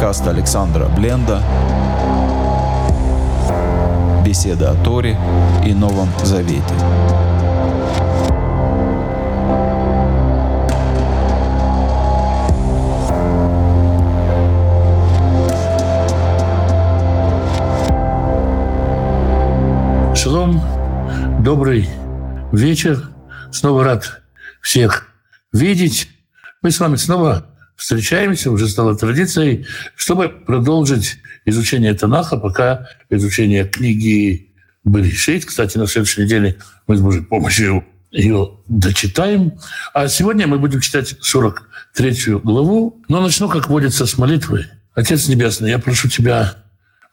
Подкаст Александра Бленда. Беседа о Торе и Новом Завете. Шалом, добрый вечер. Снова рад всех видеть. Мы с вами снова встречаемся, уже стало традицией, чтобы продолжить изучение Танаха, пока изучение книги Берешит. Кстати, на следующей неделе мы с Божьей помощью ее дочитаем. А сегодня мы будем читать 43 главу. Но начну, как водится, с молитвы. Отец Небесный, я прошу Тебя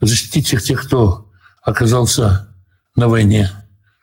защитить всех тех, кто оказался на войне,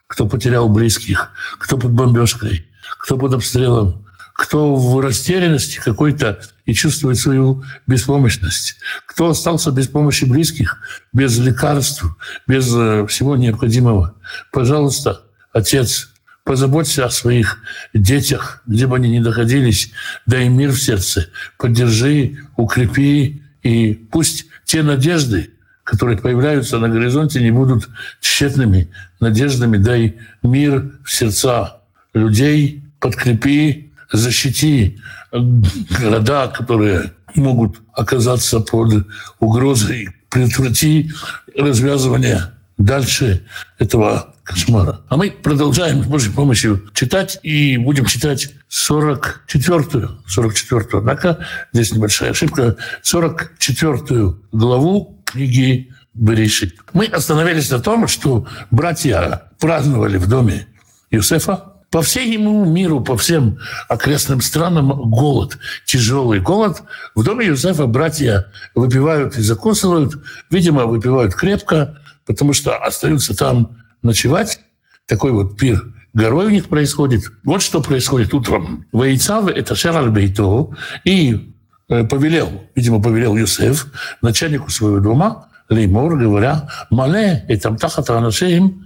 кто потерял близких, кто под бомбежкой, кто под обстрелом, кто в растерянности какой-то и чувствует свою беспомощность, кто остался без помощи близких, без лекарств, без э, всего необходимого. Пожалуйста, Отец, позаботься о своих детях, где бы они ни находились, дай мир в сердце, поддержи, укрепи, и пусть те надежды, которые появляются на горизонте, не будут тщетными надеждами, дай мир в сердца людей, подкрепи защити города, которые могут оказаться под угрозой, предотврати развязывание дальше этого кошмара. А мы продолжаем с Божьей помощью читать и будем читать 44-ю. 44-ю. Однако здесь небольшая ошибка. 44-ю главу книги Берешит. Мы остановились на том, что братья праздновали в доме Юсефа по всему миру, по всем окрестным странам голод, тяжелый голод. В доме Юзефа братья выпивают и закусывают. Видимо, выпивают крепко, потому что остаются там ночевать. Такой вот пир горой у них происходит. Вот что происходит утром. Ваицав – это Шараль Бейто, и э, повелел, видимо, повелел Юсеф, начальнику своего дома, Леймор, говоря, «Мале, и там тахата анашеем,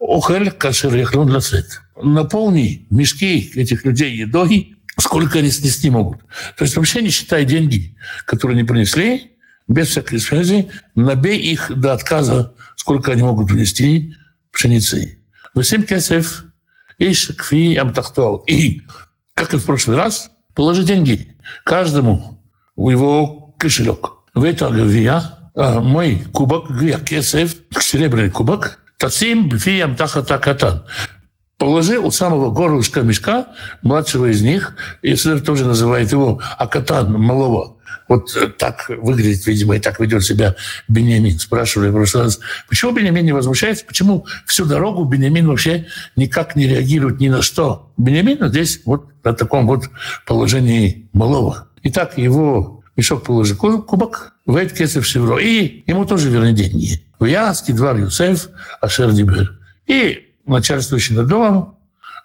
охель кашер яхлон лацет» наполни мешки этих людей едой, сколько они снести могут. То есть вообще не считай деньги, которые они принесли, без всякой связи, набей их до отказа, сколько они могут внести пшеницы. Восемь кесев, иш кфи амтахтол. И, как и в прошлый раз, положи деньги каждому в его кошелек. В это гавия, мой кубок, гвия кесев, серебряный кубок, тасим бфи амтахата катан положил у самого горлышка мешка младшего из них, если тоже называет его Акатан малого. Вот так выглядит, видимо, и так ведет себя Бенемин. Спрашивали в прошлый раз, почему Бенемин не возмущается, почему всю дорогу Бенемин вообще никак не реагирует ни на что. Бенемин здесь вот на таком вот положении малого. Итак, его мешок положил кубок, вейт кесов шевро, и ему тоже верны деньги. В Яски двор Юсеф, Ашер Дибер. И начальствующий над домом,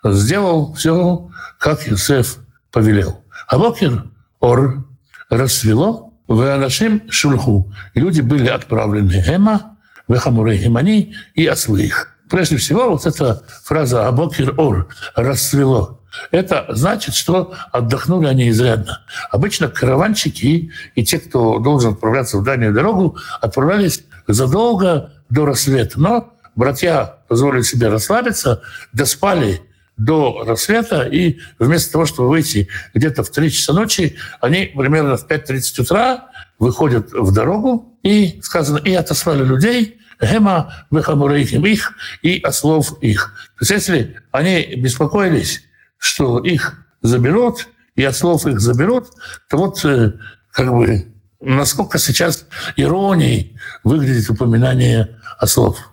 сделал все, как Юсеф повелел. А Бокер Ор расцвело, в Анашим Шульху. Люди были отправлены Эма, в Хамурей Хемани и своих. Прежде всего, вот эта фраза «Абокер Ор» расцвело. Это значит, что отдохнули они изрядно. Обычно караванщики и те, кто должен отправляться в дальнюю дорогу, отправлялись задолго до рассвета. Но братья позволили себе расслабиться, доспали до рассвета, и вместо того, чтобы выйти где-то в 3 часа ночи, они примерно в 5.30 утра выходят в дорогу, и сказано, и отослали людей, Гема вехамурейхим их и ослов их. То есть если они беспокоились, что их заберут, и ослов их заберут, то вот э, как бы насколько сейчас иронией выглядит упоминание ослов.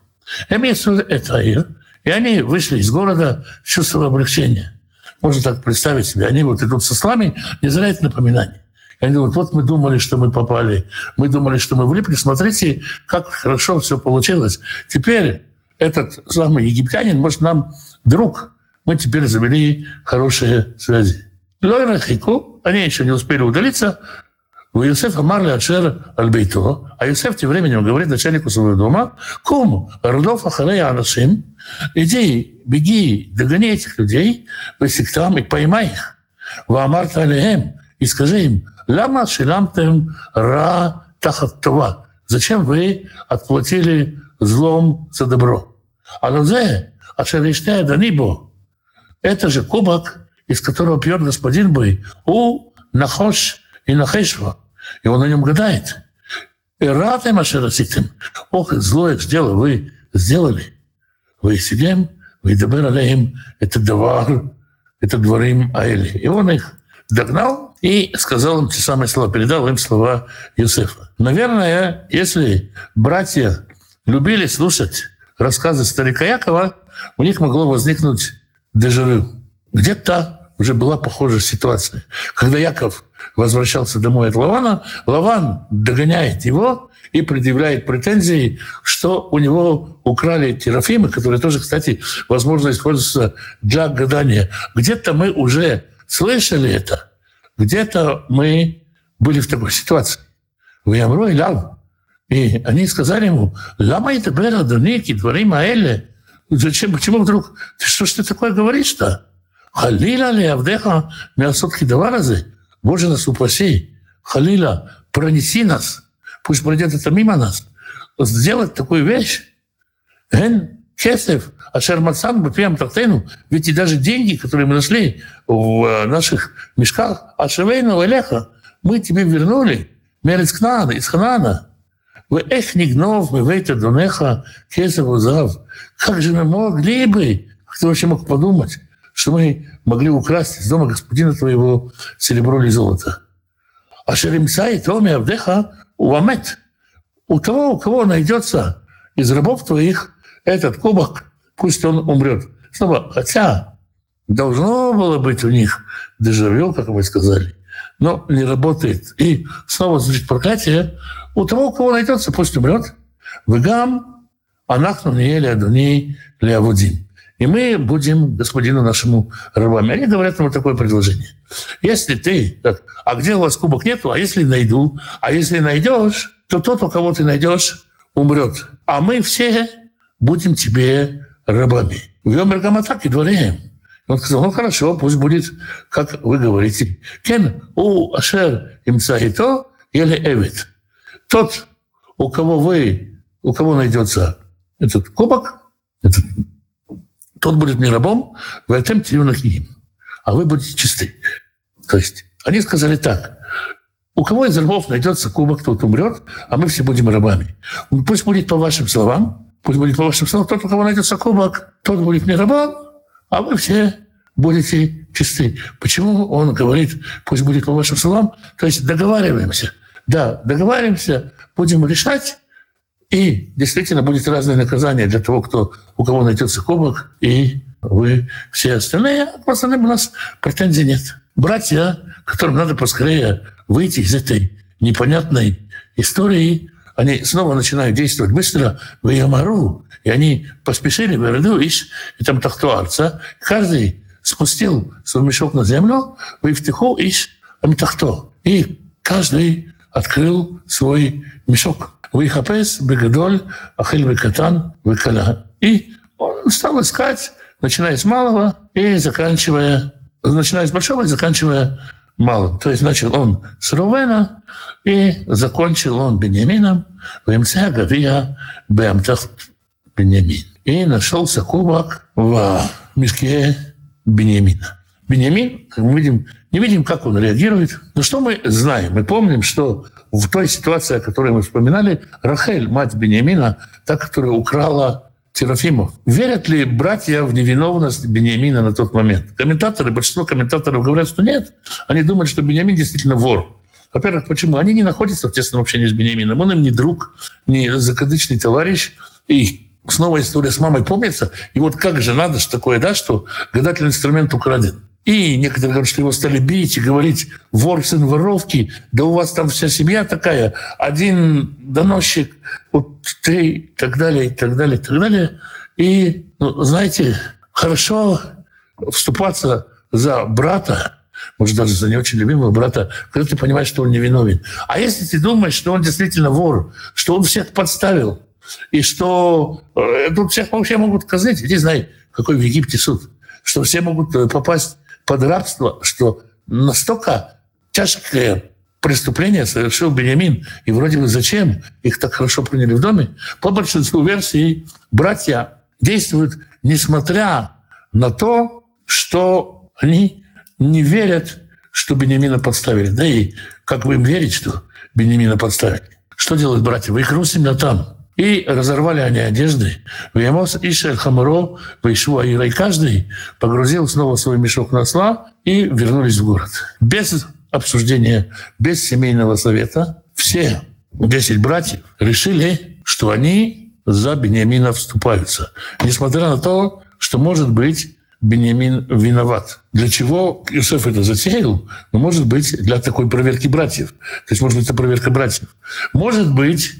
Имеется это И они вышли из города с чувством облегчения. Можно так представить себе. Они вот идут со слами, не зря это напоминание. И они говорят, вот мы думали, что мы попали, мы думали, что мы влипли, смотрите, как хорошо все получилось. Теперь этот самый египтянин, может, нам друг, мы теперь завели хорошие связи. Они еще не успели удалиться, у Юсефа Марли Ачер Альбейто, а Юсеф тем временем говорит начальнику своего дома, кум, Рудов Ахарея Анашим, иди, беги, догони этих людей, там и поймай их. Ваамарта Алием, и скажи им, лама шиламтем ра тахат. Зачем вы отплатили злом за добро? А лозе, а шериштея да нибо. Это же кубок, из которого пьет господин Бой. У нахош и нахешва. И он на нем гадает. И рад им ашераситим. Ох, злое дело вы сделали. Вы сидим, вы им это давар, это дворим аэли. И он их догнал и сказал им те самые слова, передал им слова Юсефа. Наверное, если братья любили слушать рассказы старика Якова, у них могло возникнуть дежавю. Где-то уже была похожая ситуация. Когда Яков возвращался домой от Лавана, Лаван догоняет его и предъявляет претензии, что у него украли терафимы, которые тоже, кстати, возможно, используются для гадания. Где-то мы уже слышали это, где-то мы были в такой ситуации. В Ямру и Лав. И они сказали ему, «Лама это бера доники, двори маэле». Зачем, почему вдруг, ты что ж ты такое говоришь-то? Халила ли Авдеха мясотки даваразы? Боже нас упаси. Халила, пронеси нас. Пусть пройдет это мимо нас. Сделать такую вещь. Эн кесев, ашер мацан бапиам тахтейну. Ведь и даже деньги, которые мы нашли в наших мешках, ашевейну элеха, мы тебе вернули. Мерец Кнаана, из Ханаана. Вы эх не гнов, мы вейте донеха, кесев узав. Как же мы могли бы, кто вообще мог подумать, что мы могли украсть из дома господина твоего серебро или золото. А Шеремса и Томи Авдеха Уамет. У того, у кого найдется из рабов твоих этот кубок, пусть он умрет. Снова, хотя должно было быть у них дежавю, как мы сказали, но не работает. И снова звучит проклятие. У того, у кого найдется, пусть умрет. Вегам, анахну не ели адуней леавудим и мы будем господину нашему рабами. Они говорят ему такое предложение. Если ты, так, а где у вас кубок нету, а если найду, а если найдешь, то тот, у кого ты найдешь, умрет. А мы все будем тебе рабами. Так и дворе. Он сказал, ну хорошо, пусть будет, как вы говорите. Кен у ашер имцаито или эвит. Тот, у кого вы, у кого найдется этот кубок, этот тот будет не рабом, вы отемте юнахиим, а вы будете чисты. То есть они сказали так, у кого из рабов найдется кубок, тот умрет, а мы все будем рабами. Пусть будет по вашим словам, пусть будет по вашим словам, тот, у кого найдется кубок, тот будет не рабом, а вы все будете чисты. Почему он говорит, пусть будет по вашим словам? То есть договариваемся. Да, договариваемся, будем решать, и действительно будет разное наказание для того, кто, у кого найдется кубок, и вы все остальные. А по остальным у нас претензий нет. Братья, которым надо поскорее выйти из этой непонятной истории, они снова начинают действовать быстро в Ямару, и они поспешили в ищ, и там тахтуарца. Каждый спустил свой мешок на землю, вы втиху ищ амитахто. И каждый открыл свой мешок. Выхапес, Бегадоль, Ахиль Бекатан, Векаля. И он стал искать, начиная с малого и заканчивая, начиная с большого и заканчивая малым. То есть начал он с Рувена и закончил он Беньямином, Вемца Гавия Бемтах Беньямин. И нашелся кубок в мешке Беньямина. Беньямин, как мы видим, не видим, как он реагирует. Но что мы знаем? Мы помним, что в той ситуации, о которой мы вспоминали, Рахель, мать Бениамина, та, которая украла Терафимов. Верят ли братья в невиновность Бениамина на тот момент? Комментаторы, большинство комментаторов говорят, что нет. Они думают, что Бениамин действительно вор. Во-первых, почему? Они не находятся в тесном общении с Бениамином. Он им не друг, не закадычный товарищ. И снова история с мамой помнится. И вот как же надо что такое, да, что гадательный инструмент украден. И некоторые говорят, что его стали бить и говорить, вор сын воровки, да у вас там вся семья такая, один доносчик, вот ты, и так далее, и так далее, и так далее. И, ну, знаете, хорошо вступаться за брата, может, даже за не очень любимого брата, когда ты понимаешь, что он невиновен. А если ты думаешь, что он действительно вор, что он всех подставил, и что э, тут всех вообще могут казнить, иди знай, какой в Египте суд, что все могут э, попасть под рабство, что настолько тяжкое преступление совершил Бениамин. И вроде бы зачем их так хорошо приняли в доме? По большинству версий братья действуют, несмотря на то, что они не верят, что Бениамина подставили. Да и как вы им верить, что Бениамина подставили? Что делают братья? Вы их семья там. И разорвали они одежды. Вемос Ишель Хамаро, Вейшуа Ира. И каждый погрузил снова свой мешок на осла и вернулись в город. Без обсуждения, без семейного совета, все 10 братьев решили, что они за Бениамина вступаются. Несмотря на то, что, может быть, Бениамин виноват. Для чего Иосиф это затеял? Ну, может быть, для такой проверки братьев. То есть, может быть, это проверка братьев. Может быть,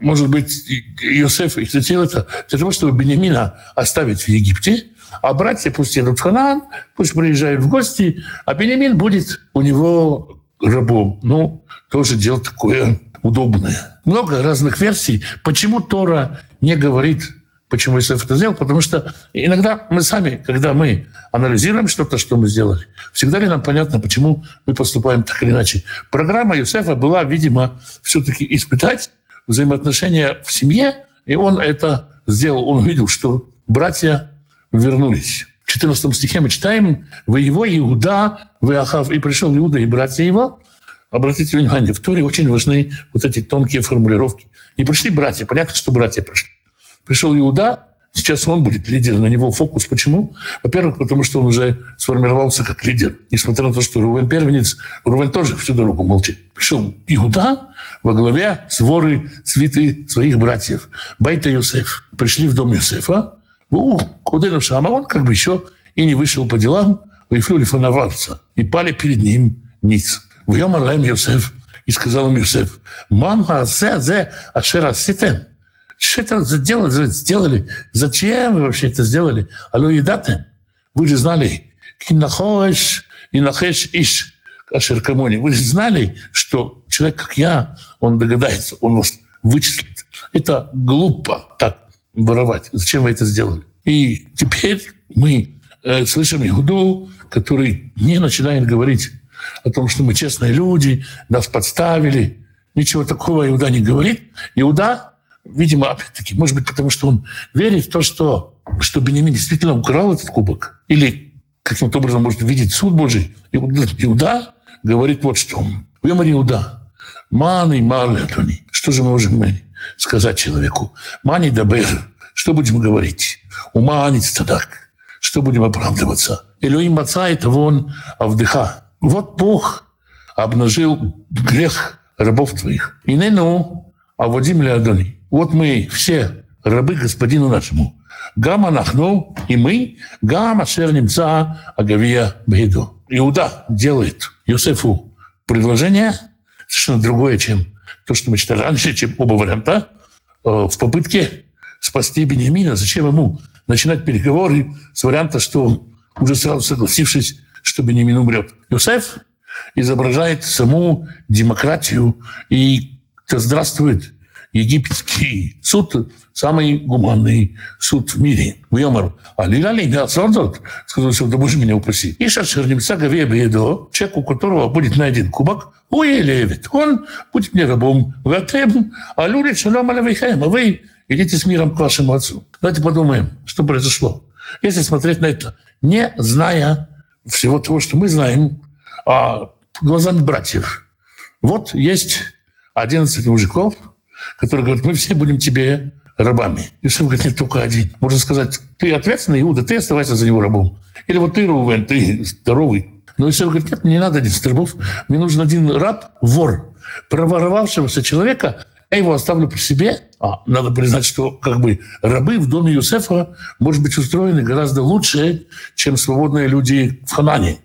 может быть, Иосиф их затеял это для того, чтобы Бениамина оставить в Египте, а братья пусть едут в Ханаан, пусть приезжают в гости, а Бениамин будет у него рабом. Ну, тоже дело такое удобное. Много разных версий. Почему Тора не говорит Почему Исаф это сделал? Потому что иногда мы сами, когда мы анализируем что-то, что мы сделали, всегда ли нам понятно, почему мы поступаем так или иначе. Программа Юсефа была, видимо, все-таки испытать взаимоотношения в семье, и он это сделал. Он увидел, что братья вернулись. В 14 стихе мы читаем «Вы его, Иуда, вы Ахав, и пришел Иуда и братья его». Обратите внимание, в Торе очень важны вот эти тонкие формулировки. Не пришли братья, понятно, что братья пришли. Пришел Иуда, сейчас он будет лидер, на него фокус. Почему? Во-первых, потому что он уже сформировался как лидер. Несмотря на то, что Рувен первенец, Рувен тоже всю дорогу молчит. Пришел Иуда во главе своры свиты своих братьев. Байта Йосеф. Пришли в дом Йосефа. У, куда Шама, он как бы еще и не вышел по делам, Вифлюли фановался. И пали перед ним ниц. Вьем Алаем Йосеф. И сказал им Йосеф, «Мам хазе зе ашер аситем». Что это сделали? сделали? Зачем вы вообще это сделали? Алло, едате. Вы же знали, кинахош и нахеш иш ашеркамони. Вы же знали, что человек, как я, он догадается, он вас вычислит. Это глупо так воровать. Зачем вы это сделали? И теперь мы э, слышим Иуду, который не начинает говорить о том, что мы честные люди, нас подставили. Ничего такого Иуда не говорит. Иуда Видимо, опять-таки, может быть, потому что он верит в то, что, что Бенемин действительно украл этот кубок. Или каким-то образом может видеть суд Божий. Иуда говорит вот что. Вемари Иуда. Маны марлетони. Что же мы можем сказать человеку? Мани дабер. Что будем говорить? Уманить так. Что будем оправдываться? Элюим маца это вон авдыха. Вот Бог обнажил грех рабов твоих. И не ну, а Вадим Леодони. Вот мы все рабы господину нашему. Гама нахну, и мы, гама шер немца агавия бейду. Иуда делает Йосефу предложение совершенно другое, чем то, что мы читали раньше, чем оба варианта, э, в попытке спасти Бениамина. Зачем ему начинать переговоры с варианта, что уже сразу согласившись, что Бениамин умрет. Йосеф изображает саму демократию и да здравствует египетский суд самый гуманный суд в мире. Вьомар. А лилали не отсордот, сказал, что да боже меня упаси. И шашер немца гаве бедо, человек, у которого будет найден кубок, уелевит. Он будет мне рабом. Ватем, а люди шалом алавейхаем. А вы идите с миром к вашему отцу. Давайте подумаем, что произошло. Если смотреть на это, не зная всего того, что мы знаем, а глазами братьев. Вот есть 11 мужиков, который говорит, мы все будем тебе рабами. Иосиф говорит, нет, только один. Можно сказать, ты ответственный, Иуда, ты оставайся за него рабом. Или вот ты, Рувен, ты здоровый. Но Иосиф говорит, нет, мне не надо 10 рабов. Мне нужен один раб, вор, проворовавшегося человека, я его оставлю при себе. А, надо признать, что как бы рабы в доме Юсефа, может быть, устроены гораздо лучше, чем свободные люди в Ханане.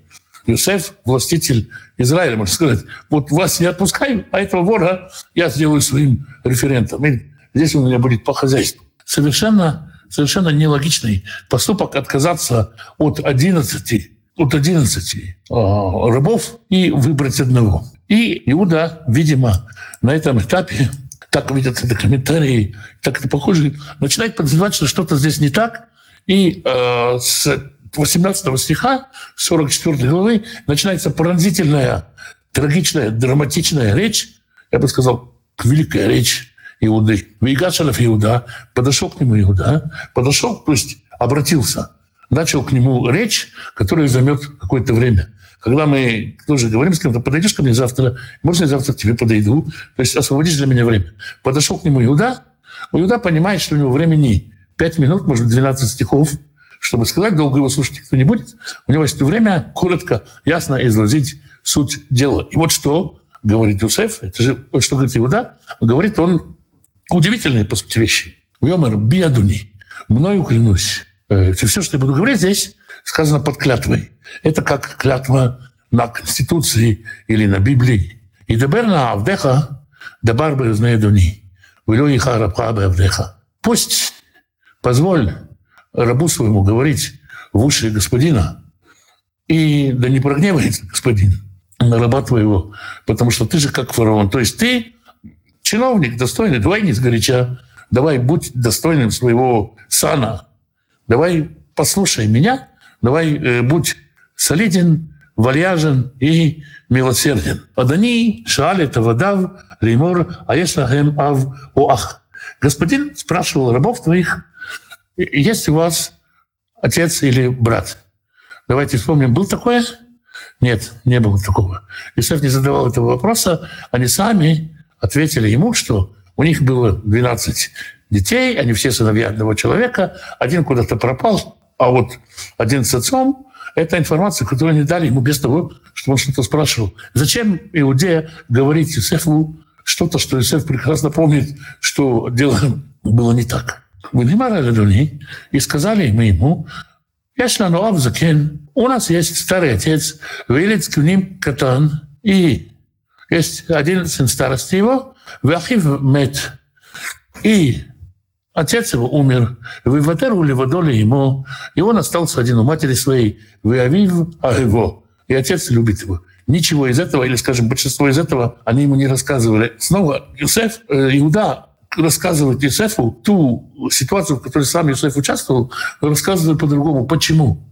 Юсеф, властитель Израиля, можно сказать, вот вас не отпускаю, а этого вора я сделаю своим референтом. И здесь у меня будет по хозяйству. Совершенно, совершенно нелогичный поступок отказаться от 11, от 11 э, рабов и выбрать одного. И Иуда, видимо, на этом этапе так видят это комментарии, так это похоже, начинает подозревать, что что-то здесь не так, и э, с 18 стиха 44 главы начинается пронзительная трагичная, драматичная речь, я бы сказал, великая речь Иуды. Вейгашалев Иуда, подошел к нему Иуда, подошел, то есть обратился, начал к нему речь, которая займет какое-то время. Когда мы тоже говорим с кем-то, подойдешь ко мне завтра, можно я завтра к тебе подойду, то есть освободишь для меня время. Подошел к нему Иуда, Иуда понимает, что у него времени 5 минут, может, 12 стихов, чтобы сказать, долго его слушать никто не будет. У него есть время коротко, ясно изложить суть дела. И вот что говорит Юсеф, это же вот что говорит Иуда, говорит он удивительные, по сути, вещи. Йомер биадуни, мною клянусь. Э, все, что я буду говорить здесь, сказано под клятвой. Это как клятва на Конституции или на Библии. И деберна авдеха, дебар дуни, велю иха рабха авдеха. Пусть позволь рабу своему говорить в уши господина, и да не прогневается господин на раба твоего, потому что ты же как фараон. То есть ты чиновник достойный, давай не сгоряча, давай будь достойным своего сана, давай послушай меня, давай э, будь солиден, вальяжен и милосерден. Адани шали тавадав леймор аешлахем ав уах. Господин спрашивал рабов твоих, есть у вас отец или брат? Давайте вспомним, был такое? Нет, не было такого. Иосиф не задавал этого вопроса. Они сами ответили ему, что у них было 12 детей, они все сыновья одного человека, один куда-то пропал, а вот один с отцом – это информация, которую они дали ему без того, чтобы он что-то спрашивал. Зачем Иудея говорить Иосифу что-то, что Иосиф прекрасно помнит, что дело было не так? Вынимали Ладуни и сказали мы ему, יש לנו אב זקן, у нас есть старый отец, вилец к ним катан, и есть один сын старости его, Вахив мет, и отец его умер, выватеру леводоли ему, и он остался один у матери своей, Виавив а его, и отец любит его. Ничего из этого, или, скажем, большинство из этого они ему не рассказывали. Снова Юсеф, э, Иуда рассказывает Юсефу ту ситуацию, в которой сам Юсеф участвовал, рассказывает по-другому. Почему?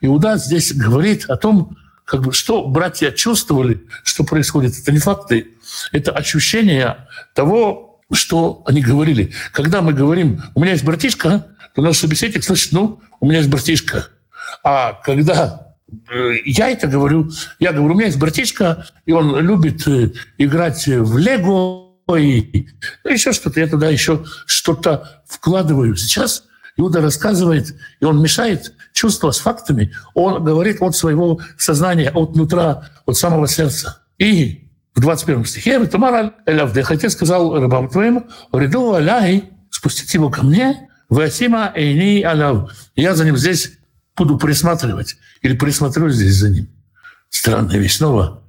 Иуда здесь говорит о том, как бы, что братья чувствовали, что происходит. Это не факты, это ощущение того, что они говорили. Когда мы говорим, у меня есть братишка, то наш собеседник слышит, ну, у меня есть братишка. А когда э, я это говорю, я говорю, у меня есть братишка, и он любит э, играть в Лего, и еще что-то, я туда еще что-то вкладываю. Сейчас Иуда рассказывает, и он мешает чувства с фактами. Он говорит от своего сознания, от нутра, от самого сердца. И в 21 стихе «Витамар элявдех» Отец сказал рабам твоим «Риду аляй, спустите его ко мне, васима эйни аляв». Я за ним здесь буду присматривать или присмотрю здесь за ним. Странная вещь снова.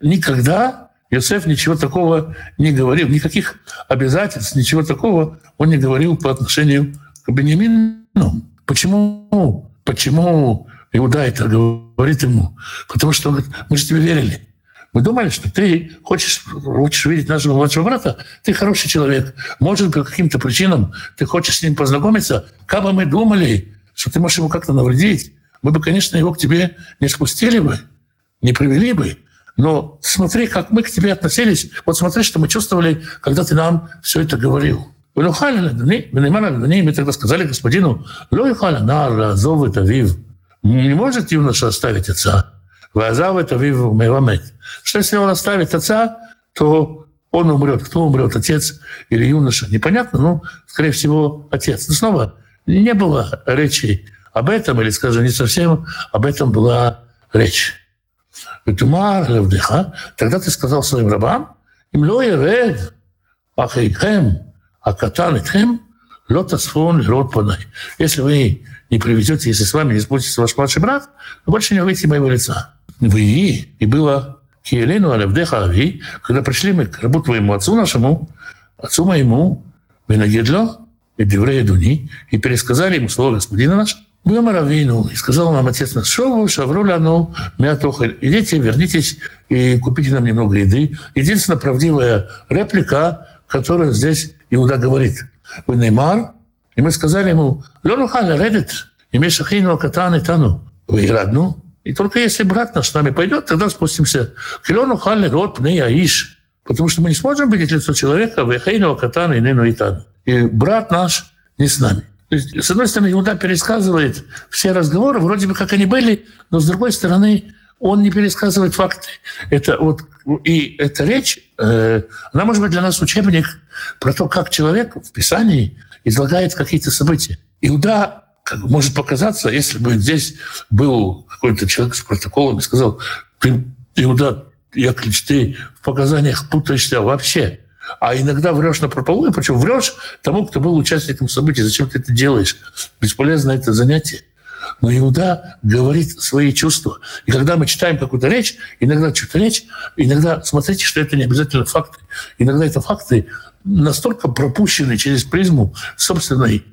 Никогда Иосиф ничего такого не говорил, никаких обязательств, ничего такого он не говорил по отношению к Бениамину. Почему? Почему Иуда это говорит ему? Потому что он говорит, мы же тебе верили. Мы думали, что ты хочешь, хочешь видеть нашего младшего брата, ты хороший человек. Может, по каким-то причинам ты хочешь с ним познакомиться. Как бы мы думали, что ты можешь ему как-то навредить, мы бы, конечно, его к тебе не спустили бы, не привели бы. Но смотри, как мы к тебе относились. Вот смотри, что мы чувствовали, когда ты нам все это говорил. Мы тогда сказали господину. Не может юноша оставить отца. Азав это вив мевамет. Что если он оставит отца, то он умрет. Кто умрет, отец или юноша? Непонятно, но, скорее всего, отец. Но снова, не было речи об этом, или, скажем, не совсем об этом была речь. ותאמר לעבדך, тогда ты сказал своим рабам, אם לא ירד אחיכם הקטן אתכם, לא תספו לראות פניי. Если вы не приведете, если с вами не спустится ваш младший брат, то больше не увидите моего лица. Вы и было Киелену Алевдеха Ави, когда пришли мы к рабу твоему отцу нашему, отцу моему, Бенагедло, и Деврея Дуни, и пересказали ему слово господина нашего, Бьем Равину, и сказал нам отец наш, шову, шавруля, ну, мятохаль, идите, вернитесь и купите нам немного еды. Единственная правдивая реплика, которая здесь Иуда говорит. Вы Неймар, и мы сказали ему, Лёну халя редит, имеешь ахину катан и тану. Вы радну, И только если брат наш с нами пойдет, тогда спустимся. Клену халли рот пней аиш. Потому что мы не сможем видеть лицо человека, вехейного катана и нену и И брат наш не с нами. То есть, с одной стороны, Иуда пересказывает все разговоры, вроде бы как они были, но с другой стороны, он не пересказывает факты. Это вот, и эта речь, э, она может быть для нас учебник про то, как человек в Писании излагает какие-то события. Иуда как может показаться, если бы здесь был какой-то человек с протоколом и сказал, ты, Иуда, я ты в показаниях путаешься вообще. А иногда врешь на прополую, причем врешь тому, кто был участником событий. Зачем ты это делаешь? Бесполезно это занятие. Но Иуда говорит свои чувства. И когда мы читаем какую-то речь, иногда что-то речь, иногда смотрите, что это не обязательно факты. Иногда это факты настолько пропущены через призму собственной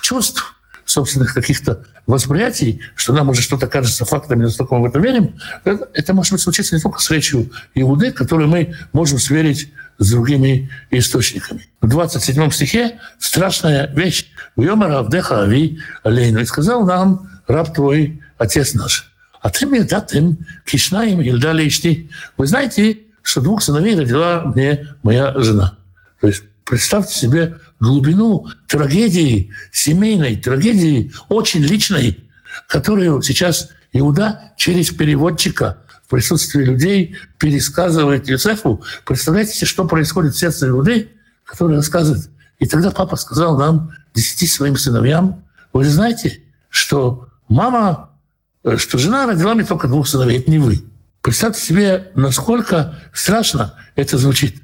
чувств, собственных каких-то восприятий, что нам уже что-то кажется фактами, настолько мы в это верим, это, это может быть случиться не только с речью Иуды, которую мы можем сверить с другими источниками. В 27 стихе страшная вещь. «Вьомара авдеха ави алейну» и сказал нам раб твой, отец наш. А ты мне датым кишнаем Ильдали Ишти. Вы знаете, что двух сыновей родила мне моя жена. То есть представьте себе глубину трагедии, семейной трагедии, очень личной, которую сейчас Иуда через переводчика присутствии людей пересказывает Юсефу. Представляете, что происходит в сердце Иуды, который рассказывает. И тогда папа сказал нам, десяти своим сыновьям, вы знаете, что мама, э, что жена родила мне только двух сыновей, это не вы. Представьте себе, насколько страшно это звучит.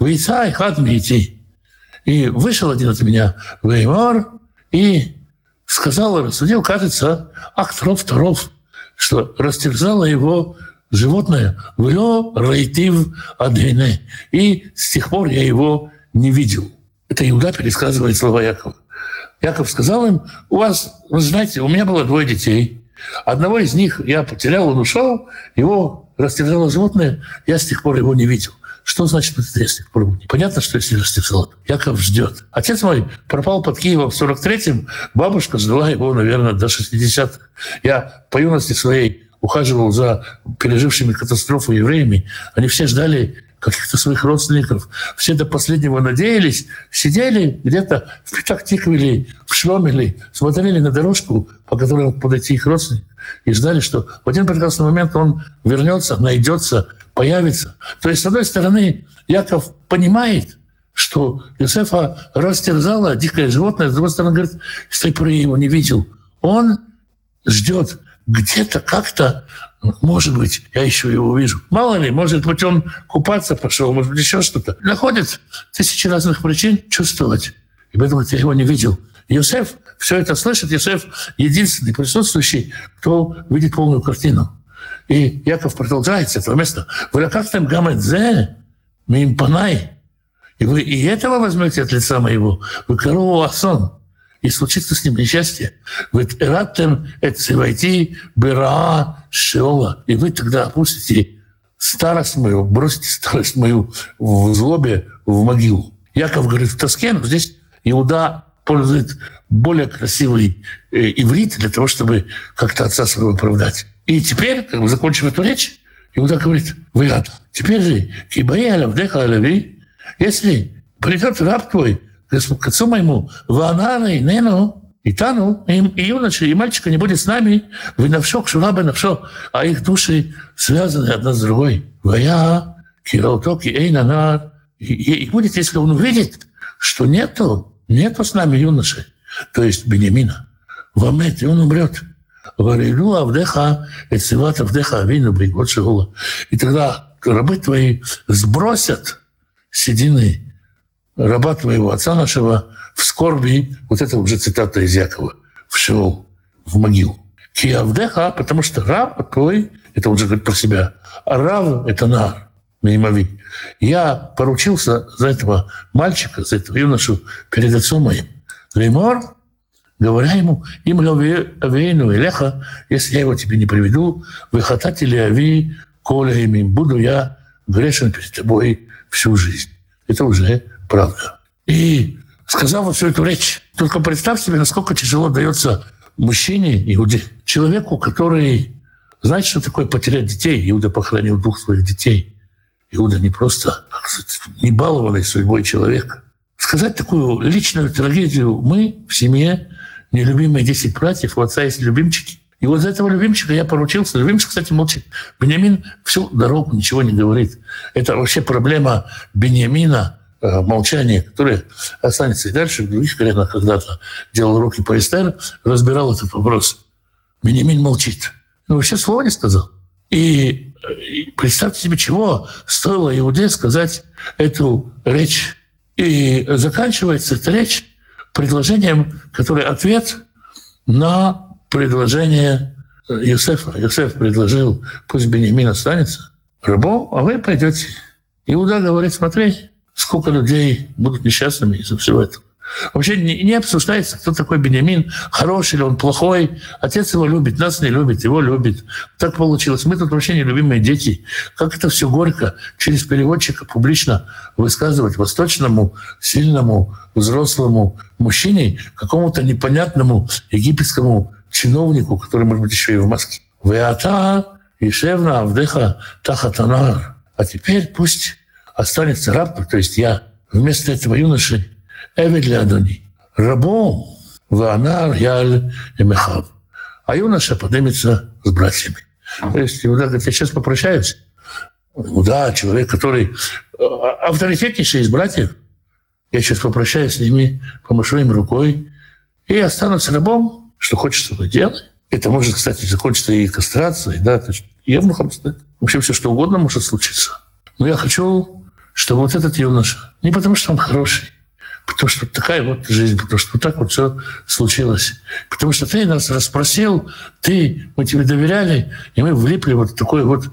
Вы яйца и хат идти. И вышел один от меня Веймар и сказал, рассудил, кажется, акторов второв, что растерзало его животное «Влё рейтив адене». И с тех пор я его не видел. Это Иуда пересказывает слова Якова. Яков сказал им, у вас, вы знаете, у меня было двое детей. Одного из них я потерял, он ушел, его растерзало животное, я с тех пор его не видел. Что значит я с тех пор Понятно, что если растерзало, Яков ждет. Отец мой пропал под Киевом в 43-м, бабушка ждала его, наверное, до 60-х. Я по юности своей ухаживал за пережившими катастрофу евреями. Они все ждали каких-то своих родственников. Все до последнего надеялись, сидели где-то в Петахтиквиле, в Шломеле, смотрели на дорожку, по которой мог подойти их родственник, и ждали, что в один прекрасный момент он вернется, найдется, появится. То есть, с одной стороны, Яков понимает, что Юсефа растерзала дикое животное, с другой стороны, говорит, что я его не видел. Он ждет где-то как-то может быть, я еще его увижу. Мало ли, может быть, он купаться пошел, может быть, еще что-то. Находит тысячи разных причин чувствовать. И поэтому я его не видел. Йосеф все это слышит. Йосеф единственный присутствующий, кто видит полную картину. И Яков продолжает с этого места. «Вы как там гамедзе, мимпанай?» И вы и этого возьмете от лица моего. Вы корову асон и случится с ним несчастье. Вы эратем войти бера шеола. И вы тогда опустите старость мою, бросите старость мою в злобе в могилу. Яков говорит в тоске, но здесь Иуда пользует более красивый э, иврит для того, чтобы как-то отца своего оправдать. И теперь, как бы закончив эту речь, Иуда говорит, вы рад. Теперь же, кибаи алявдеха алави, если придет раб твой, к отцу моему, «Ванана и нену, и тану, и, и юноши, и мальчика не будет с нами, вы навшо, кшураба навшо, а их души связаны одна с другой. Вая, кираутоки, эйнана, и, и будет, если он увидит, что нету, нету с нами юноши, то есть Бенемина, вамет, и он умрет. Варилу Авдеха, Эцеват Авдеха Авину Бригот Шигула. И тогда рабы твои сбросят седины раба твоего отца нашего в скорби, вот это уже цитата из Якова, вшел в могилу. Киавдеха, потому что раб твой, это он же говорит про себя, а рав – это нар, Меймави. Я поручился за этого мальчика, за этого юношу перед отцом моим. Леймор, говоря ему, им авейну элеха, если я его тебе не приведу, выхатать или ави коля буду я грешен перед тобой всю жизнь. Это уже правда. И сказал вот всю эту речь. Только представь себе, насколько тяжело дается мужчине, иуде, человеку, который Знаете, что такое потерять детей? Иуда похоронил двух своих детей. Иуда не просто небалованный судьбой человек. Сказать такую личную трагедию мы в семье, нелюбимые 10 братьев, у отца есть любимчики. И вот за этого любимчика я поручился. Любимчик, кстати, молчит. Бенямин всю дорогу ничего не говорит. Это вообще проблема Бенямина, молчание, которое останется и дальше в других коленах когда-то делал руки по Эстер, разбирал этот вопрос. Бенямин молчит. Ну, вообще слова не сказал. И, и представьте себе, чего стоило Иуде сказать эту речь. И заканчивается эта речь предложением, которое ответ на предложение Юсефа. Юсеф предложил, пусть Бенемин останется рабом, а вы пойдете. Иуда говорит, смотри, сколько людей будут несчастными из-за всего этого. Вообще не, не обсуждается, кто такой Бенемин, хороший ли он, плохой. Отец его любит, нас не любит, его любит. Так получилось. Мы тут вообще нелюбимые дети. Как это все горько через переводчика публично высказывать восточному, сильному, взрослому мужчине, какому-то непонятному египетскому чиновнику, который, может быть, еще и в Москве. Веата Ишевна Авдеха Тахатанар. А теперь пусть останется раб, то есть я, вместо этого юноши, Эвид Леадони, рабом Ванар Яль Эмехав. А юноша поднимется с братьями. То есть Иуда говорит, я сейчас попрощаюсь. Да, человек, который авторитетнейший из братьев, я сейчас попрощаюсь с ними, помашу им рукой и останусь рабом, что хочется, то делай. Это может, кстати, закончиться и кастрацией, да, то есть евнухом стать. В общем, все что угодно может случиться. Но я хочу, чтобы вот этот юноша, не потому что он хороший, потому что такая вот жизнь, потому что вот так вот все случилось. Потому что ты нас расспросил, ты, мы тебе доверяли, и мы влипли вот в такое вот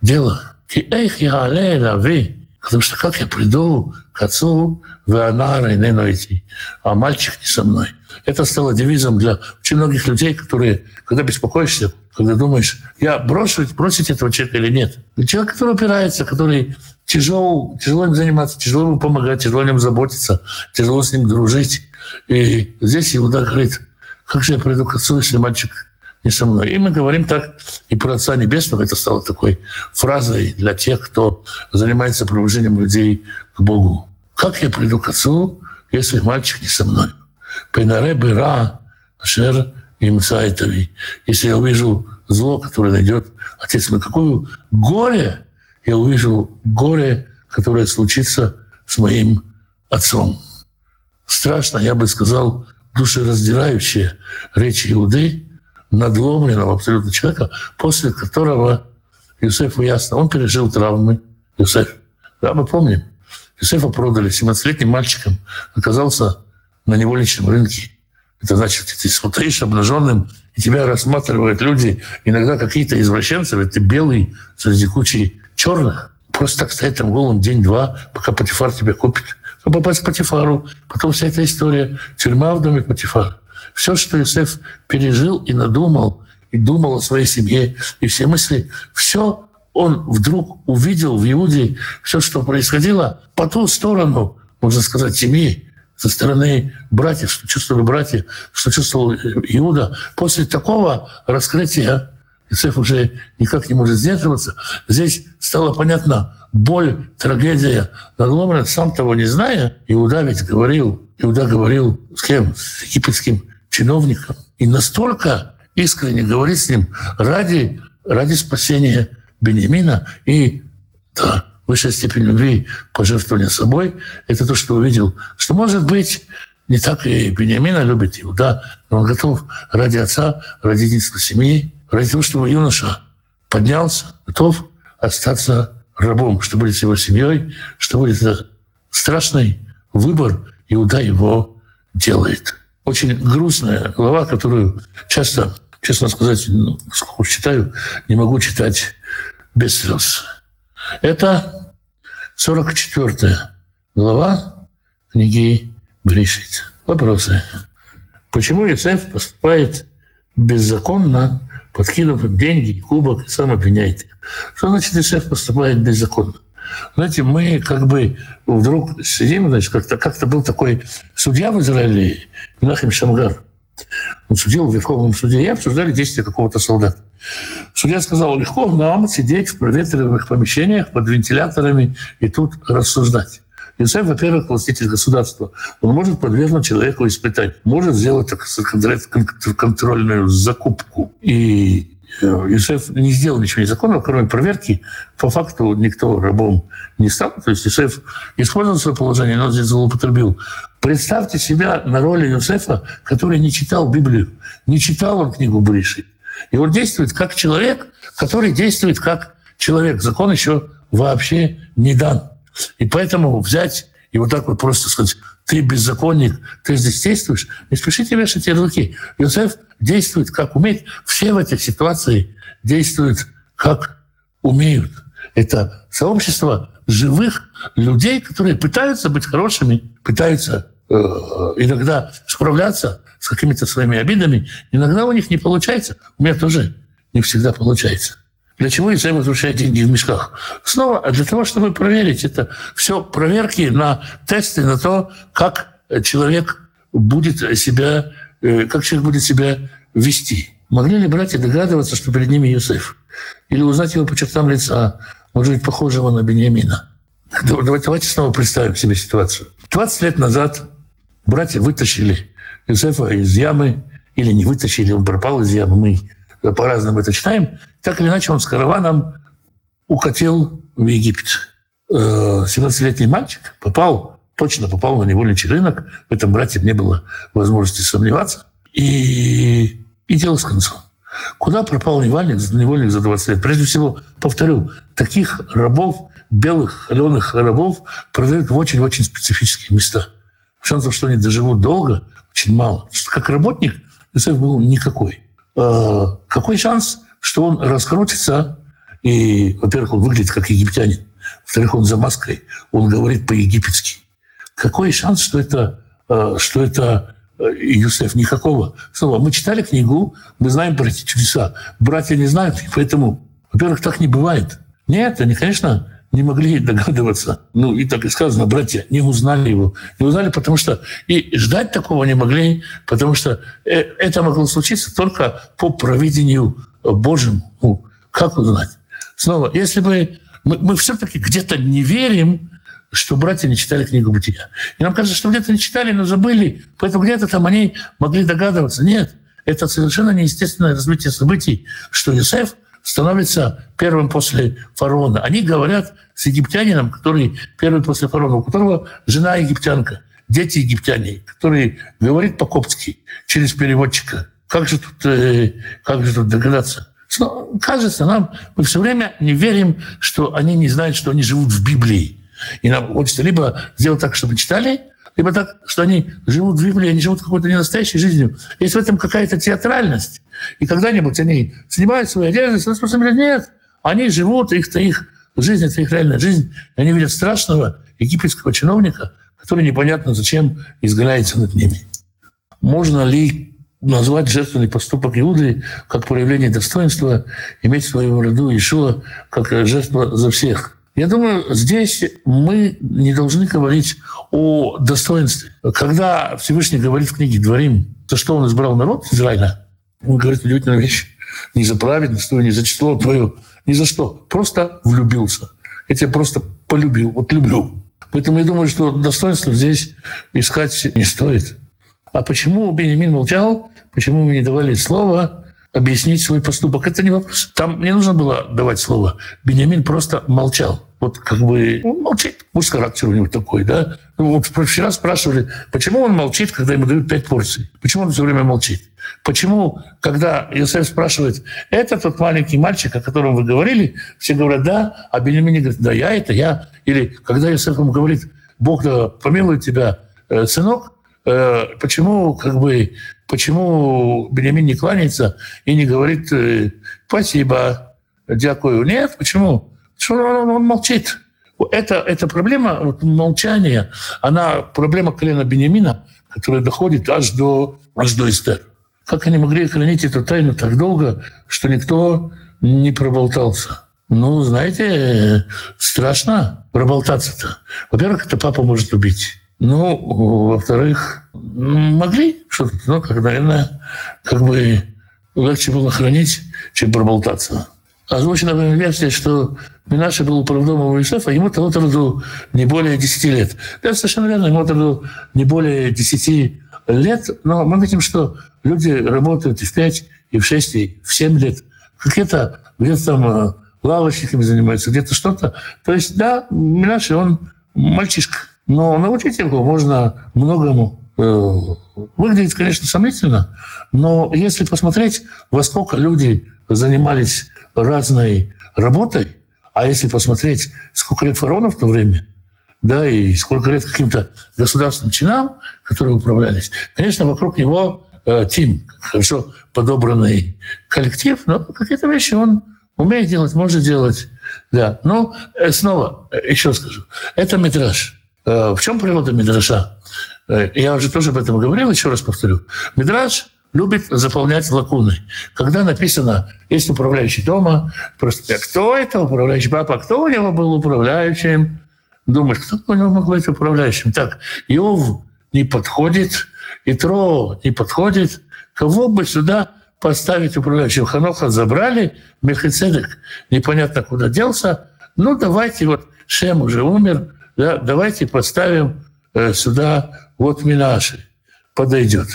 дело. И эх, я алея вы, потому что как я приду к отцу, вы анара и не а мальчик не со мной. Это стало девизом для очень многих людей, которые, когда беспокоишься, когда думаешь, я брошу, бросить этого человека или нет. Человек, который опирается, который тяжело, тяжело им заниматься, тяжело ему помогать, тяжело о заботиться, тяжело с ним дружить. И здесь Иуда говорит, как же я приду к отцу, если мальчик не со мной. И мы говорим так и про Отца Небесного. Это стало такой фразой для тех, кто занимается приближением людей к Богу. Как я приду к Отцу, если мальчик не со мной? Пенаре быра, шер им сайтови. Если я увижу зло, которое найдет Отец мой, какое горе я увижу горе, которое случится с моим отцом. Страшно, я бы сказал, душераздирающая речь Иуды, надломленного абсолютно человека, после которого Юсефу ясно, он пережил травмы. Юсеф, да, мы помним, Юсефа продали 17-летним мальчиком, оказался на невольничном рынке. Это значит, ты смотришь обнаженным, и тебя рассматривают люди, иногда какие-то извращенцы, ведь ты белый среди кучи черных. Просто так стоять там голым день-два, пока Патифар тебя купит. Чтобы попасть к Патифару. Потом вся эта история. Тюрьма в доме Патифара. Все, что Иосиф пережил и надумал, и думал о своей семье, и все мысли, все он вдруг увидел в Иуде, все, что происходило по ту сторону, можно сказать, семьи, со стороны братьев, что чувствовали братья, что чувствовал Иуда. После такого раскрытия Иосиф уже никак не может сдерживаться. Здесь стало понятно боль, трагедия надломлена, сам того не зная. Иуда ведь говорил, Иуда говорил с кем? С египетским чиновником. И настолько искренне говорит с ним ради, ради спасения Бенемина и да, высшая степень любви, пожертвования собой, это то, что увидел, что, может быть, не так и Бениамина любит его, да, но он готов ради отца, ради единства семьи, ради того, чтобы юноша поднялся, готов остаться рабом, что будет с его семьей, что будет страшный выбор, Иуда его делает. Очень грустная глава, которую часто, честно сказать, ну, сколько читаю, не могу читать без слез. Это 44 глава книги Бришит. Вопросы. Почему Юсеф поступает беззаконно, подкинув деньги, кубок и сам обвиняет? Что значит Юсеф поступает беззаконно? Знаете, мы как бы вдруг сидим, значит, как-то как был такой судья в Израиле, Нахим Шамгар. Он судил в Верховном суде и обсуждали действия какого-то солдата. Судья сказал, легко нам сидеть в проветриваемых помещениях под вентиляторами и тут рассуждать. Юсеф, во-первых, властитель государства. Он может подвергнуть человеку испытать, может сделать так сказать, контрольную закупку. И Э, не сделал ничего незаконного, кроме проверки. По факту никто рабом не стал. То есть Юсеф использовал свое положение, но здесь злоупотребил. Представьте себя на роли Юсефа, который не читал Библию, не читал он книгу Бриши. И он действует как человек, который действует как человек. Закон еще вообще не дан. И поэтому взять и вот так вот просто сказать, ты беззаконник, ты здесь действуешь, не спешите вешать ярлыки. Иосиф действует как умеет. Все в этой ситуации действуют как умеют. Это сообщество живых людей, которые пытаются быть хорошими, пытаются э, иногда справляться с какими-то своими обидами. Иногда у них не получается. У меня тоже не всегда получается. Для чего Израиль возвращает деньги в мешках? Снова для того, чтобы проверить. Это все проверки на тесты на то, как человек будет себя, э, как человек будет себя вести. Могли ли братья догадываться, что перед ними Иосиф? Или узнать его по чертам лица, может быть, похожего на Бениамина? Давайте, давайте снова представим себе ситуацию. 20 лет назад братья вытащили Иосифа из ямы, или не вытащили, он пропал из ямы, мы по-разному это читаем, так или иначе он с караваном укатил в Египет. 17-летний э, мальчик попал, точно попал на невольничий рынок. В этом брате не было возможности сомневаться. И, и дело с концом. Куда пропал невольник, невольник за 20 лет? Прежде всего, повторю, таких рабов, белых, холеных рабов продают в очень-очень специфические места. Шансов, что они доживут долго, очень мало. Как работник Исаев был никакой. Э, какой шанс, что он раскрутится, и, во-первых, он выглядит как египтянин, во-вторых, он за маской, он говорит по-египетски. Какой шанс, что это, э, что это э, Юсеф? Никакого. Снова, мы читали книгу, мы знаем про эти чудеса. Братья не знают, поэтому, во-первых, так не бывает. Нет, они, конечно, не могли догадываться. Ну, и так и сказано, братья не узнали его. Не узнали, потому что и ждать такого не могли, потому что э, это могло случиться только по провидению Божьему. Как узнать? Снова, если бы мы, мы все-таки где-то не верим, что братья не читали книгу Бытия. И нам кажется, что где-то не читали, но забыли, поэтому где-то там они могли догадываться. Нет, это совершенно неестественное развитие событий, что Иосиф становится первым после фараона. Они говорят с египтянином, который первый после фараона, у которого жена египтянка, дети египтяне, который говорит по-коптски через переводчика. Как же тут, э, как же тут догадаться? Но, кажется, нам мы все время не верим, что они не знают, что они живут в Библии. И нам хочется либо сделать так, чтобы читали, либо так, что они живут в Библии, они живут какой-то ненастоящей жизнью. Есть в этом какая-то театральность. И когда-нибудь они снимают свою одежду, и просто говорят, нет, они живут, их-то их жизнь, это их реальная жизнь. И они видят страшного египетского чиновника, который непонятно зачем изгаляется над ними. Можно ли назвать жертвенный поступок Иуды как проявление достоинства, иметь свою роду Ишуа как жертва за всех – я думаю, здесь мы не должны говорить о достоинстве. Когда Всевышний говорит в книге «Дворим», за что он избрал народ Израиля, он говорит удивительную вещь. Не за праведность не за число твое, ни за что. Просто влюбился. Я тебя просто полюбил. Вот люблю. Поэтому я думаю, что достоинство здесь искать не стоит. А почему Бенемин молчал? Почему ему не давали слова? Объяснить свой поступок. Это не вопрос. Там не нужно было давать слово. Бенямин просто молчал. Вот как бы он молчит. Может, характер у него такой, да? Ну, вот вчера спрашивали, почему он молчит, когда ему дают пять порций? Почему он все время молчит? Почему, когда Иосиф спрашивает, это тот маленький мальчик, о котором вы говорили, все говорят, да, а Бенемин говорит, да, я это я. Или когда Иосиф ему говорит, Бог да помилует тебя, э, сынок, почему как бы Почему Бенемин не кланяется и не говорит э, «спасибо, дякую»? Нет, почему? Потому что он, он молчит. Это, эта проблема вот, молчания, она проблема колена Бенемина, которая доходит аж до, аж до Эстер. Как они могли хранить эту тайну так долго, что никто не проболтался? Ну, знаете, страшно проболтаться-то. Во-первых, это папа может убить. Ну, во-вторых, могли что тут, ну, как, наверное, как бы легче было хранить, чем проболтаться. Озвучена версия, что Минаше был управдомом Иосифа, ему того роду не более 10 лет. Это совершенно верно, ему роду не более 10 лет, но мы видим, что люди работают и в 5, и в 6, и в 7 лет. Какие-то где-то там э, лавочниками занимаются, где-то что-то. То есть, да, Минаше, он мальчишка, но научить его можно многому. Э, выглядит, конечно, сомнительно, но если посмотреть, во сколько люди занимались разной работой, а если посмотреть, сколько лет фараона в то время, да, и сколько лет каким-то государственным чинам, которые управлялись, конечно, вокруг него э, тим, хорошо подобранный коллектив, но какие-то вещи он умеет делать, может делать. Да. Но э, снова, еще скажу, это метраж. Э, в чем природа медраша? Я уже тоже об этом говорил, еще раз повторю. Медраж любит заполнять лакуны. Когда написано, есть управляющий дома, просто кто это управляющий папа, кто у него был управляющим? Думаешь, кто у него мог быть управляющим? Так, Иов не подходит, Итро не подходит. Кого бы сюда поставить управляющим? Ханоха забрали, Мехицедек непонятно куда делся. Ну, давайте, вот Шем уже умер, да, давайте поставим э, сюда вот Минаши. Подойдет.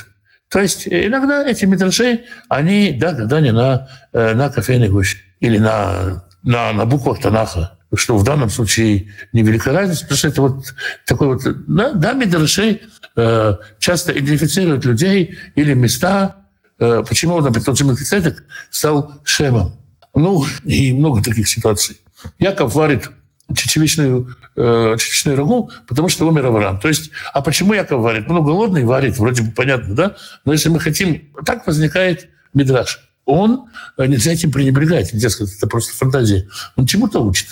То есть иногда эти метражи, они, да, когда не на, э, на кофейной гуще или на, на, на буквах Танаха, что в данном случае невелика разница, потому что это вот такой вот... Да, да мидраши э, часто идентифицируют людей или места. Э, почему, например, тот же Мелхиседек стал Шемом? Ну, и много таких ситуаций. Яков варит чечевичную, э, чечевичную рагу, потому что умер Авраам. То есть, а почему Яков варит? Ну, голодный варит, вроде бы понятно, да? Но если мы хотим... Так возникает мидраж. Он, э, нельзя этим пренебрегать, сказать, это просто фантазия. Он чему-то учит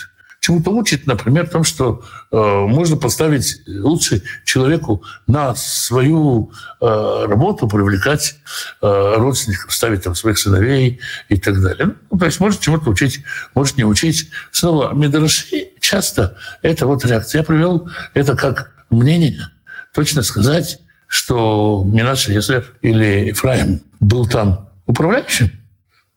чему-то учит, например, том, что э, можно поставить лучше человеку на свою э, работу привлекать э, родственников, ставить там своих сыновей и так далее. Ну, то есть может чему-то учить, может не учить. Снова Медраши часто это вот реакция. Я привел это как мнение. Точно сказать, что Минаш Есеф или Ефраим был там управляющим,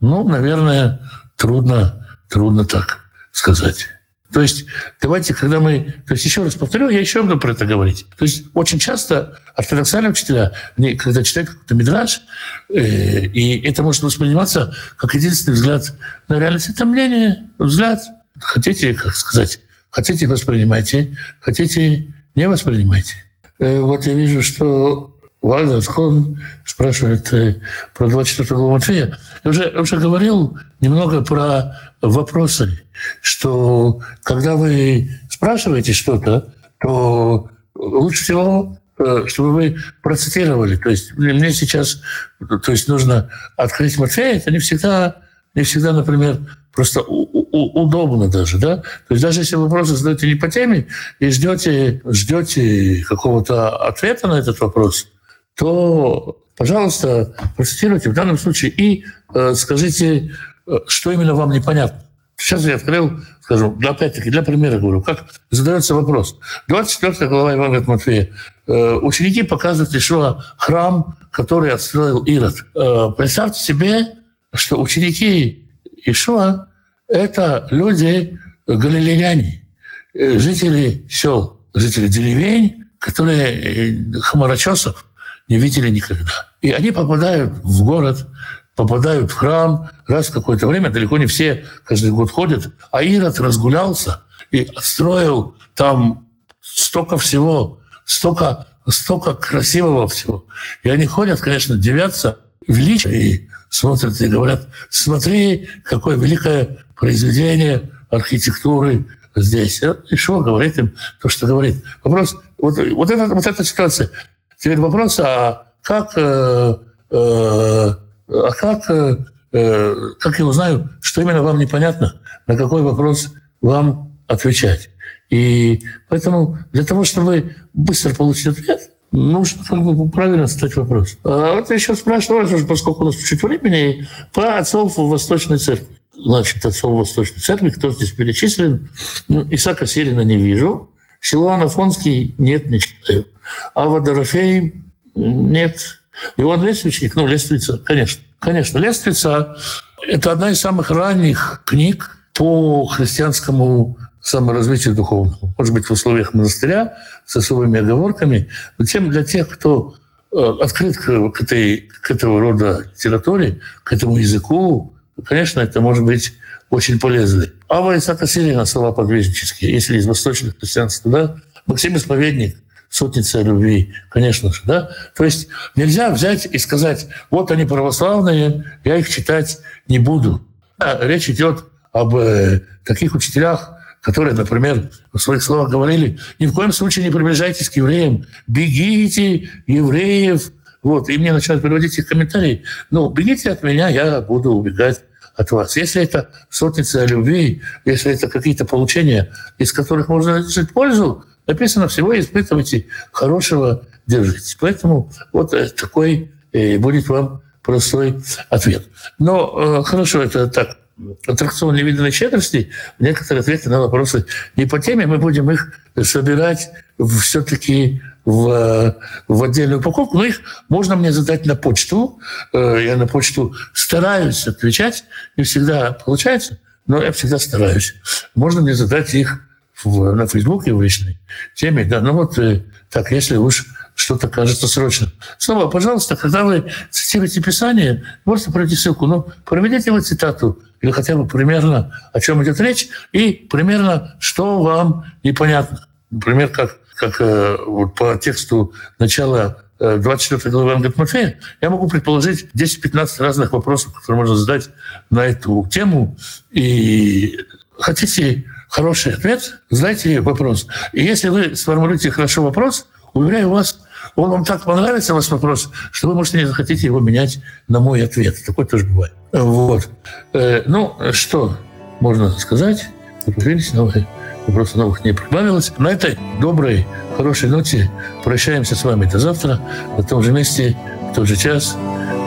ну, наверное, трудно, трудно так сказать. То есть давайте, когда мы... То есть еще раз повторю, я еще буду про это говорить. То есть очень часто ортодоксальные учителя, они, когда читают какой-то мидраж, э, и это может восприниматься как единственный взгляд на реальность. Это мнение, взгляд. Хотите, как сказать, хотите воспринимайте, хотите не воспринимайте. Э, вот я вижу, что Вальдер Хон спрашивает э, про 24 главу Матфея. Я уже, уже говорил немного про вопросы, что когда вы спрашиваете что-то, то лучше всего э, чтобы вы процитировали. То есть мне сейчас то есть нужно открыть Матфея, это не всегда, не всегда, например, просто удобно даже, да? То есть даже если вы просто задаете не по теме и ждете, ждете какого-то ответа на этот вопрос – то, пожалуйста, процитируйте в данном случае и э, скажите, э, что именно вам непонятно. Сейчас я открыл, скажу, опять-таки, для примера говорю, как задается вопрос. 24 глава Ивана Матфея. Э, ученики показывают Ишуа храм, который отстроил Ирод. Э, представьте себе, что ученики Ишуа – это люди галилеяне, э, жители сел, жители деревень, которые хмарочесов, не видели никогда. И они попадают в город, попадают в храм, раз в какое-то время, далеко не все каждый год ходят, а Ирод разгулялся и отстроил там столько всего, столько, столько красивого всего. И они ходят, конечно, девятся, величие, и смотрят и говорят, смотри, какое великое произведение архитектуры здесь. И что говорит им то, что говорит. Вопрос, вот, вот, эта, вот эта ситуация. Теперь вопрос, а как, э, э, а как, э, э, как я узнаю, что именно вам непонятно, на какой вопрос вам отвечать. И поэтому для того, чтобы быстро получить ответ, бы правильно задать вопрос. А вот я еще спрашиваю, поскольку у нас чуть времени, про отцов Восточной Церкви. Значит, отцов Восточной Церкви, кто здесь перечислен? Ну, Исаака Селина не вижу. Силуан Афонский нет, не читаю. А Дорофей нет. Иван Лествичник, ну, Лествица, конечно, конечно, Лествица – это одна из самых ранних книг по христианскому саморазвитию духовному. Может быть, в условиях монастыря с особыми оговорками, но тем для тех, кто э, открыт к, этой, к этого рода литературе, к этому языку, конечно, это может быть очень полезно. Ава Исаака Сирина, слова подвижнические, если из восточных христианства, да, Максим Исповедник, сотница любви, конечно же, да. То есть нельзя взять и сказать, вот они православные, я их читать не буду. Да, речь идет об э, таких учителях, которые, например, в своих словах говорили, ни в коем случае не приближайтесь к евреям, бегите евреев. Вот, и мне начинают приводить их комментарии. Ну, бегите от меня, я буду убегать от вас. Если это сотница любви, если это какие-то получения, из которых можно жить пользу, написано всего испытывайте хорошего, держитесь. Поэтому вот э, такой э, будет вам простой ответ. Но э, хорошо, это так, аттракцион невиданной щедрости, некоторые ответы на вопросы не по теме, мы будем их собирать все-таки в, в отдельную упаковку, но их можно мне задать на почту. Э, я на почту стараюсь отвечать, не всегда получается, но я всегда стараюсь. Можно мне задать их в, на Фейсбуке в личной теме. Да, ну вот э, так, если уж что-то кажется срочным. Снова, пожалуйста, когда вы цитируете Писание, можете пройти ссылку, но проведите вы цитату или хотя бы примерно о чем идет речь и примерно что вам непонятно. Например, как, как э, вот по тексту начала 24 э, главы Евангелия Матфея, я могу предположить 10-15 разных вопросов, которые можно задать на эту тему. И хотите хороший ответ, задайте вопрос. И если вы сформулируете хорошо вопрос, уверяю вас, он вам так понравится, ваш вопрос, что вы, может, не захотите его менять на мой ответ. Такое тоже бывает. Вот. Э, ну, что можно сказать? Видите, новые вопросов новых не прибавилось. На этой доброй, хорошей ноте прощаемся с вами до завтра, на том же месте, в тот же час.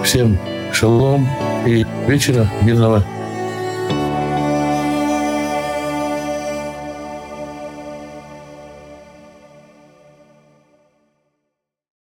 Всем шалом и вечера мирного